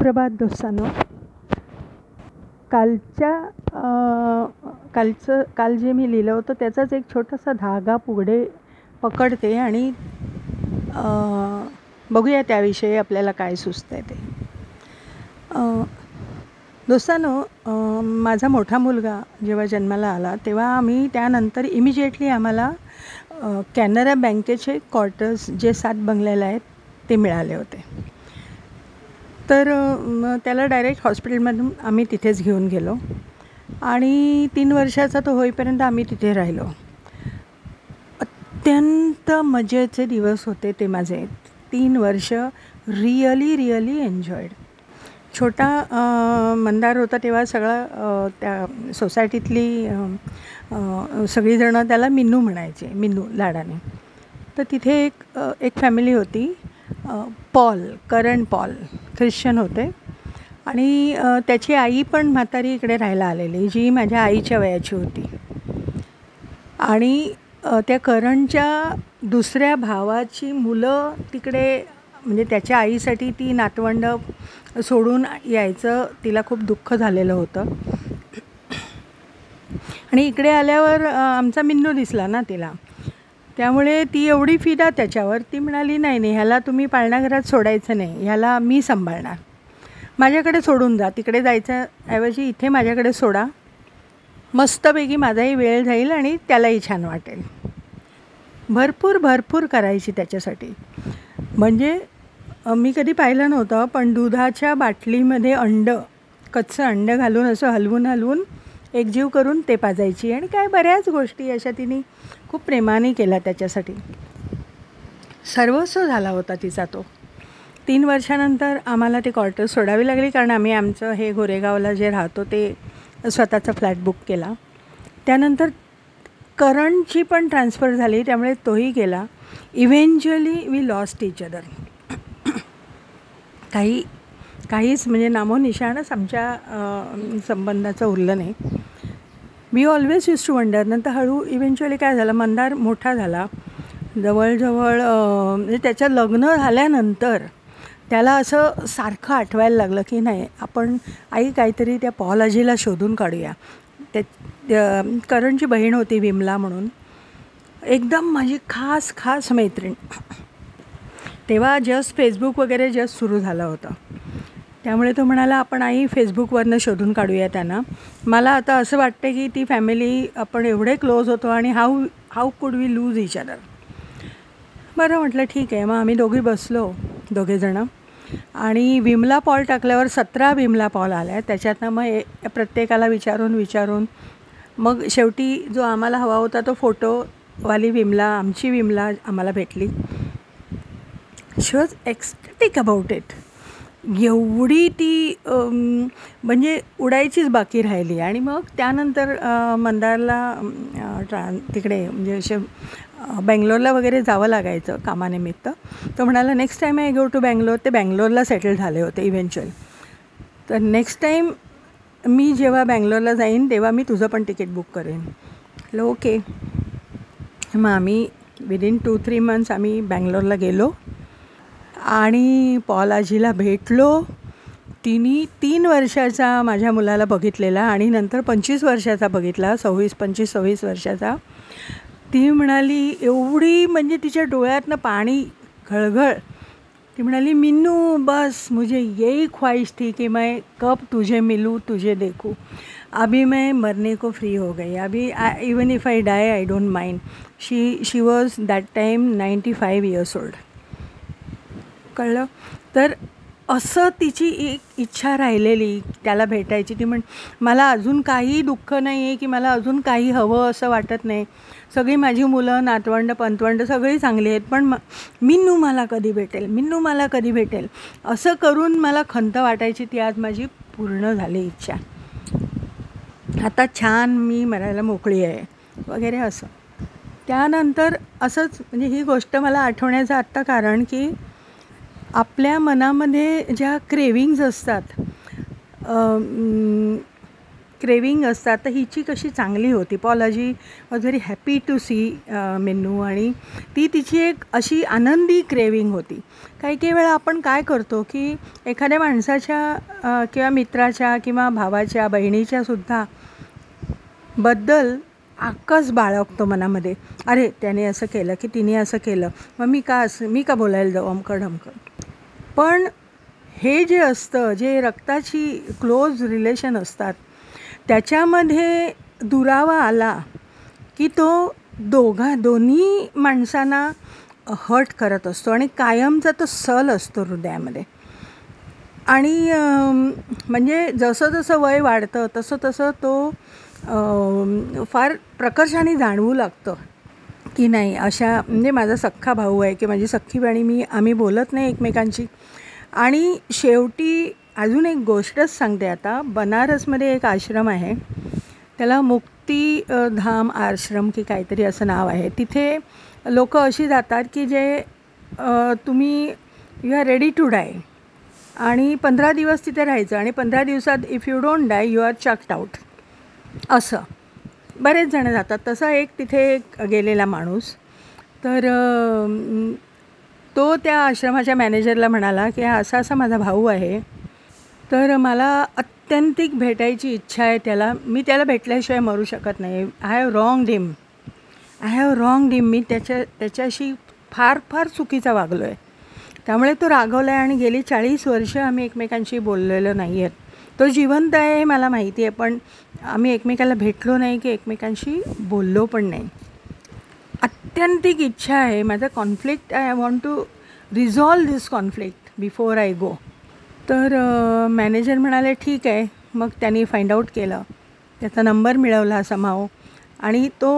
सुप्रभात दोस्तांनो. कालच्या कालचं काल जे मी लिहिलं होतं त्याचाच एक छोटासा धागा पुढे पकडते आणि बघूया त्याविषयी आपल्याला काय सुचतं आहे ते दोस्तांनो माझा मोठा मुलगा जेव्हा जन्माला आला तेव्हा आम्ही त्यानंतर इमिजिएटली आम्हाला कॅनरा बँकेचे क्वार्टर्स जे सात बंगल्याला आहेत ते मिळाले होते. तर त्याला डायरेक्ट हॉस्पिटलमधून आम्ही तिथेच घेऊन गेलो. आणि तीन वर्षाचा तो होईपर्यंत आम्ही तिथे राहिलो. अत्यंत मजेचे दिवस होते ते माझे. तीन वर्ष रिअली रिअली एन्जॉयड छोटा मंदार होता तेव्हा सगळा त्या सोसायटीतली सगळीजणं त्याला मिन्नू म्हणायचे मिन्नू लाडाने. तर तिथे एक एक फॅमिली होती. पॉल करण पॉल ख्रिश्चन होते. आणि त्याची आई पण म्हातारी इकडे राहायला आलेली जी माझ्या आईच्या वयाची होती. आणि त्या करणच्या दुसऱ्या भावाची मुलं तिकडे म्हणजे त्याच्या आईसाठी ती नातवंड सोडून यायचं तिला खूप दुःख झालेलं होतं. आणि इकडे आल्यावर आमचा मिन्नू दिसला ना तिला. त्यामुळे ती एवढी फिदा त्याच्यावर ती म्हणाली नाही नाही ह्याला तुम्ही पाळणाघरात सोडायचं नाही ह्याला मी सांभाळणार. माझ्याकडे सोडून जा तिकडे जायचं ऐवजी इथे माझ्याकडे सोडा. मस्तपैकी माझाही वेळ जाईल आणि त्यालाही छान वाटेल. भरपूर भरपूर करायची त्याच्यासाठी. म्हणजे मी कधी पाहिलं नव्हतं पण दुधाच्या बाटलीमध्ये अंड कच्चं अंड घालून असं हलवून हलवून एकजीव करून ते पाजायची. आणि काय बऱ्याच गोष्टी अशा तिने खूप प्रेमाने केला त्याच्यासाठी. सर्वस्व झाला होता तिचा तो. तीन वर्षानंतर आम्हाला ते क्वार्टर सोडावी लागली कारण आम्ही आमचं हे गोरेगावला जे राहतो ते स्वतःचा फ्लॅट बुक केला. त्यानंतर करंटची पण ट्रान्सफर झाली त्यामुळे तोही गेला. Eventually we lost each other काही काहीच म्हणजे नामोनिशाणच आमच्या संबंधाचं उरलं नाही. We always use to wonder नंतर हळू इव्हेंच्युअली काय झालं मंदार मोठा झाला. जवळजवळ म्हणजे त्याचं लग्न झाल्यानंतर त्याला असं सारखं आठवायला लागलं की नाही आपण आई काहीतरी त्या पॉलॉजीला शोधून काढूया. त्या करणची बहीण होती विमला म्हणून. एकदम माझी खास खास मैत्रीण. तेव्हा जस्ट फेसबुक वगैरे जस्ट सुरू झालं होतं. त्यामुळे तो म्हणाला आपण आई फेसबुकवरनं शोधून काढूया त्यांना. मला आता असं वाटतं की ती फॅमिली आपण एवढे क्लोज होतो आणि how how could we lose each other? बरं म्हटलं ठीक आहे. मग आम्ही दोघी बसलो दोघेजणं आणि विमला पॉल टाकल्यावर सतरा विमला पॉल आल्या. त्याच्यातनं मग ए प्रत्येकाला विचारून विचारून. मग शेवटी जो आम्हाला हवा होता तो फोटोवाली विमला आमची विमला आम्हाला भेटली. She was ecstatic about it एवढी ती म्हणजे उडायचीच बाकी राहिली. आणि मग त्यानंतर मंदारला ट्रा तिकडे म्हणजे असे बँगलोरला वगैरे जावं लागायचं कामानिमित्त. तो म्हणाला next time I go to Bangalore ते बँगलोरला सेटल झाले होते इव्हेंच्युअल तर नेक्स्ट टाईम मी जेव्हा बँगलोरला जाईन तेव्हा मी तुझं पण तिकीट बुक करेन. ओके मग आम्ही विदिन टू थ्री मंथ्स आम्ही बँगलोरला गेलो. आणि पॉल आजीला भेटलो. तिने तीन वर्षाचा माझ्या मुलाला बघितलेला आणि नंतर पंचवीस वर्षाचा बघितला सव्वीस पंचवीस सव्वीस वर्षाचा. ती म्हणाली एवढी म्हणजे तिच्या डोळ्यातनं पाणी घळघळ. ती म्हणाली मिन्नू बस मुझे यही ख्वाहिश थी की मैं कब तुझे मिलूँ तुझे देखू. अभी मैं मरने को फ्री हो गई. अभी even if I die I don't mind she she was that time ninety five years old कळलं. तर असं तिची एक इच्छा राहिलेली त्याला भेटायची. ती म्हण मला अजून काही दुःख नाही आहे की मला अजून काही हवं असं वाटत नाही. सगळी माझी मुलं नातवंड पंतवंड सगळी चांगली आहेत पण म मिन्नू मला कधी भेटेल? मिन्नू मला कधी भेटेल? असं करून मला खंत वाटायची. ती आज माझी पूर्ण झाली इच्छा. आता छान मी मरायला मोकळी आहे. वगैरे असं. त्यानंतर असंच म्हणजे ही गोष्ट मला आठवण्याचं आत्ता कारण की आपल्या मनामध्ये ज्या क्रेविंग्ज असतात क्रेविंग असतात तर हिची कशी चांगली होती? पॉलॉजी was very happy to see menu आणि ती तिची एक अशी आनंदी क्रेविंग होती. काही काही वेळा आपण काय करतो की एखाद्या माणसाच्या किंवा मित्राच्या किंवा भावाच्या बहिणीच्यासुद्धा बद्दल आकस बाळगतो मनामध्ये. अरे त्याने असं केलं की तिने असं केलं. मग मी का असं मी का बोलायला जाऊ? अमकं ढमकं पण हे जे असतं जे रक्ताची क्लोज रिलेशन असतात त्याच्यामध्ये दुरावा आला की तो दोघा दोन्ही माणसांना हर्ट करत असतो आणि कायमचा तो सल असतो हृदयामध्ये. आणि म्हणजे जसं जसं वय वाढतं तसं तसं तो फार प्रकर्षाने जाणवू लागतं की नाही अशा म्हणजे माझा सख्खा भाऊ आहे की माझी सख्खी आणि मी आम्ही बोलत नाही एकमेकांची आणि शेवटी अजून एक गोष्टच सांगते आता. बनारसमध्ये एक आश्रम आहे. त्याला मुक्ती धाम आश्रम की काहीतरी असं नाव आहे. तिथे लोक अशी जातात की जे तुम्ही you are ready to die आणि पंधरा दिवस तिथे राहायचं आणि पंधरा दिवसात if you don't die you are chucked out असं. बरेच जण जातात. तसा एक तिथे एक गेलेला माणूस. तर तो त्या आश्रमाच्या मॅनेजरला म्हणाला की असा असा माझा भाऊ आहे. तर मला अत्यंतिक भेटायची इच्छा आहे त्याला. मी त्याला भेटल्याशिवाय मरू शकत नाही. I have wronged him I have wronged him मी त्याच्या त्याच्याशी फार फार चुकीचा वागलो आहे त्यामुळे तो रागवला आहे आणि गेली चाळीस वर्ष आम्ही एकमेकांशी बोललेलो नाही आहेत तो जिवंत आहे हे मला माहिती आहे पण आम्ही एकमेकाला भेटलो नाही की एकमेकांशी बोललो पण नाही. अत्यंतिक इच्छा आहे. माझा conflict I want to resolve this conflict before I go तर मॅनेजर म्हणाले ठीक आहे. मग त्यांनी फाइंड आऊट केलं. त्याचा नंबर मिळवला समाव आणि तो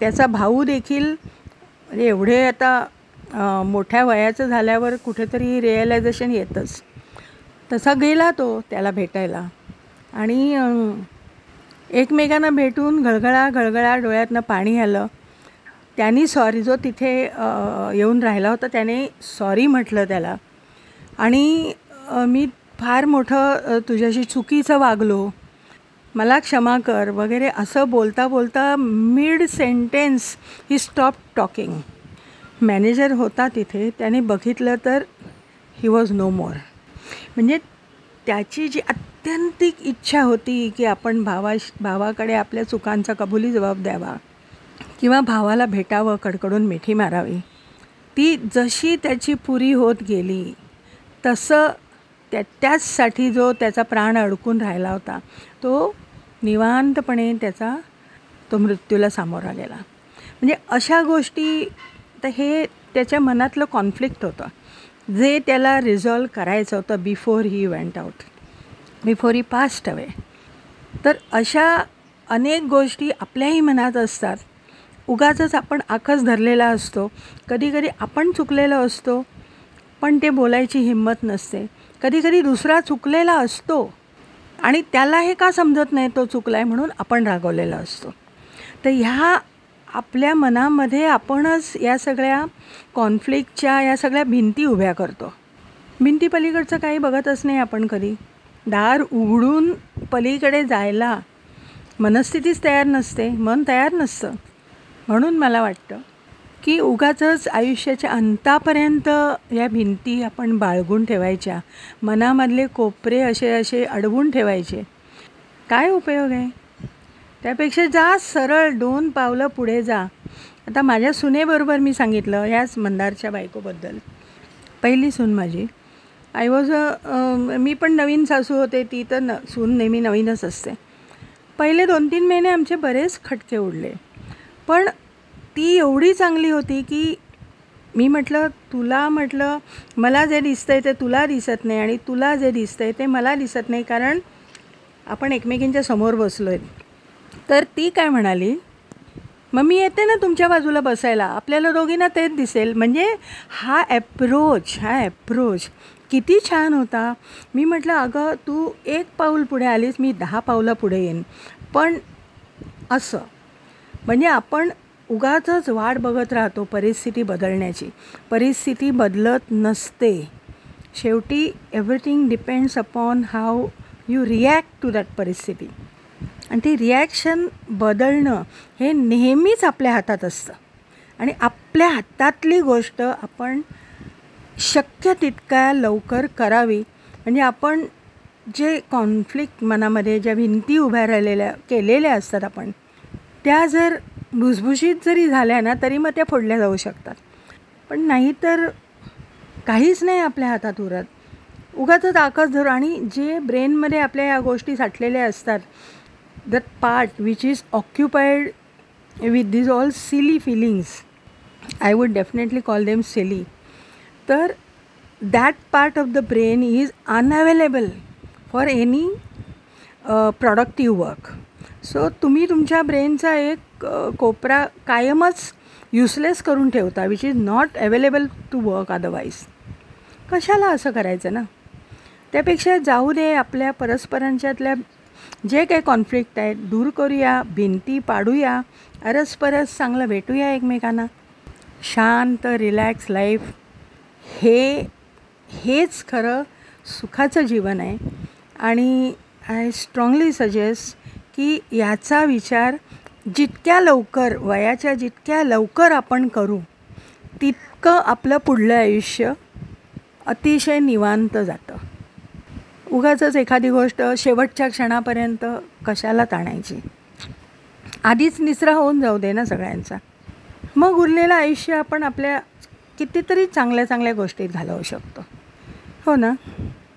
त्याचा भाऊ देखील म्हणजे एवढे आता मोठ्या वयाचं झाल्यावर कुठेतरी रिअलायझेशन येतच. तसा गेला तो त्याला भेटायला. आणि एकमेकांना भेटून घळघळा घळघळा डोळ्यातनं पाणी आलं. त्यांनी सॉरी जो तिथे येऊन राहिला होता त्याने सॉरी म्हटलं त्याला. आणि मी फार मोठं तुझ्याशी चुकीचं वागलो. मला क्षमा कर वगैरे असं बोलता बोलता mid sentence he stop talking manager होता तिथे त्याने बघितलं तर ही वॉज नो मोर म्हणजे त्याची जी अत्यंतिक इच्छा होती की आपण भावा भावाकडे आपल्या चुकांचा कबुली जबाब द्यावा किंवा भावाला भेटावं कडकडून मिठी मारावी. ती जशी त्याची पुरी होत गेली तसं त्या त्याचसाठी जो त्याचा प्राण अडकून राहिला होता तो निवांतपणे त्याचा तो मृत्यूला सामोरा गेला. म्हणजे अशा गोष्टी तर हे त्याच्या मनातलं कॉन्फ्लिक्ट होतं. जे त्याला रिझॉल्व करायचं होतं before he went out before he passed away तर अशा अनेक गोष्टी आपल्याही मनात असतात उगाचच आपण आकस धरलेला असतो. कधी कधी आपण चुकलेलो असतो पण ते बोलायची हिंमत नसते. कधी कधी दुसरा चुकलेला असतो आणि त्याला हे का समजत नाही तो चुकला आहे म्हणून आपण रागवलेला असतो. तर ह्या आपल्या मनामध्ये आपणच या सगळ्या कॉन्फ्लिक्टच्या या सगळ्या भिंती उभ्या करतो. भिंती पलीकडचं काही बघतच नाही आपण कधी. दार उघडून पलीकडे जायला मनस्थितीच तयार नसते मन तयार नसतं. म्हणून मला वाटतं की उगाचच आयुष्याच्या अंतापर्यंत या भिंती आपण बाळगून ठेवायच्या मनामधले कोपरे असे असे अडवून ठेवायचे. काय उपयोग आहे? त्यापेक्षा जा सरळ दोन पावलं पुढे जा. आता माझ्या सुनेबरोबर मी सांगितलं ह्याच मंदारच्या बायकोबद्दल. पहिली सून माझी. आय वॉज अ मी पण नवीन सासू होते ती तर न सून नेहमी नवीनच असते. पहिले दोन तीन महिने आमचे बरेच खटके उडले. पण ती एवढी चांगली होती की मी म्हटलं तुला म्हटलं मला जे दिसतं आहे ते तुला दिसत नाही आणि तुला जे दिसतं आहे ते मला दिसत नाही कारण आपण एकमेकींच्या समोर बसलो आहे तर ती काय म्हणाली मग मी येते ना तुमच्या बाजूला बसायला. आपल्याला दोघींना तेच दिसेल. म्हणजे हा ॲप्रोच हा ॲप्रोच किती छान होता. मी म्हटलं अगं तू एक पाऊल पुढे आलीस मी दहा पावलं पुढे येईन. पण असं म्हणजे आपण उगाचच वाट बघत राहतो परिस्थिती बदलण्याची. परिस्थिती बदलत नसते. शेवटी everything depends upon how you react to that परिस्थिती. आणि ती रिॲक्शन बदलणं हे नेहमीच आपल्या हातात असतं. आणि आपल्या हातातली गोष्ट आपण शक्य तितक्या लवकर करावी. म्हणजे आपण जे कॉन्फ्लिक्ट मनामध्ये ज्या भिंती उभ्या राहिलेल्या केलेल्या असतात आपण त्या जर भुसभुशीत जरी झाल्या ना तरी मग त्या फोडल्या जाऊ शकतात. पण नाहीतर काहीच नाही आपल्या हातात उरत. उगाच आकाश धरू आणि जे ब्रेनमध्ये आपल्या या गोष्टी साठलेल्या असतात that part which is occupied with these all silly feelings I would definitely call them silly तर that part of the brain is unavailable for any productive work so तुम्ही तुमच्या ब्रेनचा एक कोपरा कायमच युसलेस करून ठेवता which is not available to work otherwise कशाला असं करायचं ना? त्यापेक्षा जाऊ दे आपल्या परस्परांच्यातल्या जे काही कॉन्फ्लिक्ट आहेत दूर करूया भिंती पाडूया अरसपरस चांगलं भेटूया एकमेकांना. शांत रिलॅक्स लाईफ हे हेच खरं सुखाचं जीवन आहे. आणि आय स्ट्रॉंगली सजेस्ट की याचा विचार जितक्या लवकर वयाच्या जितक्या लवकर आपण करू तितकं आपलं पुढलं आयुष्य अतिशय निवांत जातं. उगाच एखादी गोष्ट शेवटच्या क्षणापर्यंत कशाला ताणायची आधीच निसरा होऊन जाऊ दे ना सगळ्यांचा. मग उरलेलं आयुष्य आपण आपल्या कितीतरी चांगल्या चांगल्या गोष्टीत घालवू शकतो. हो ना?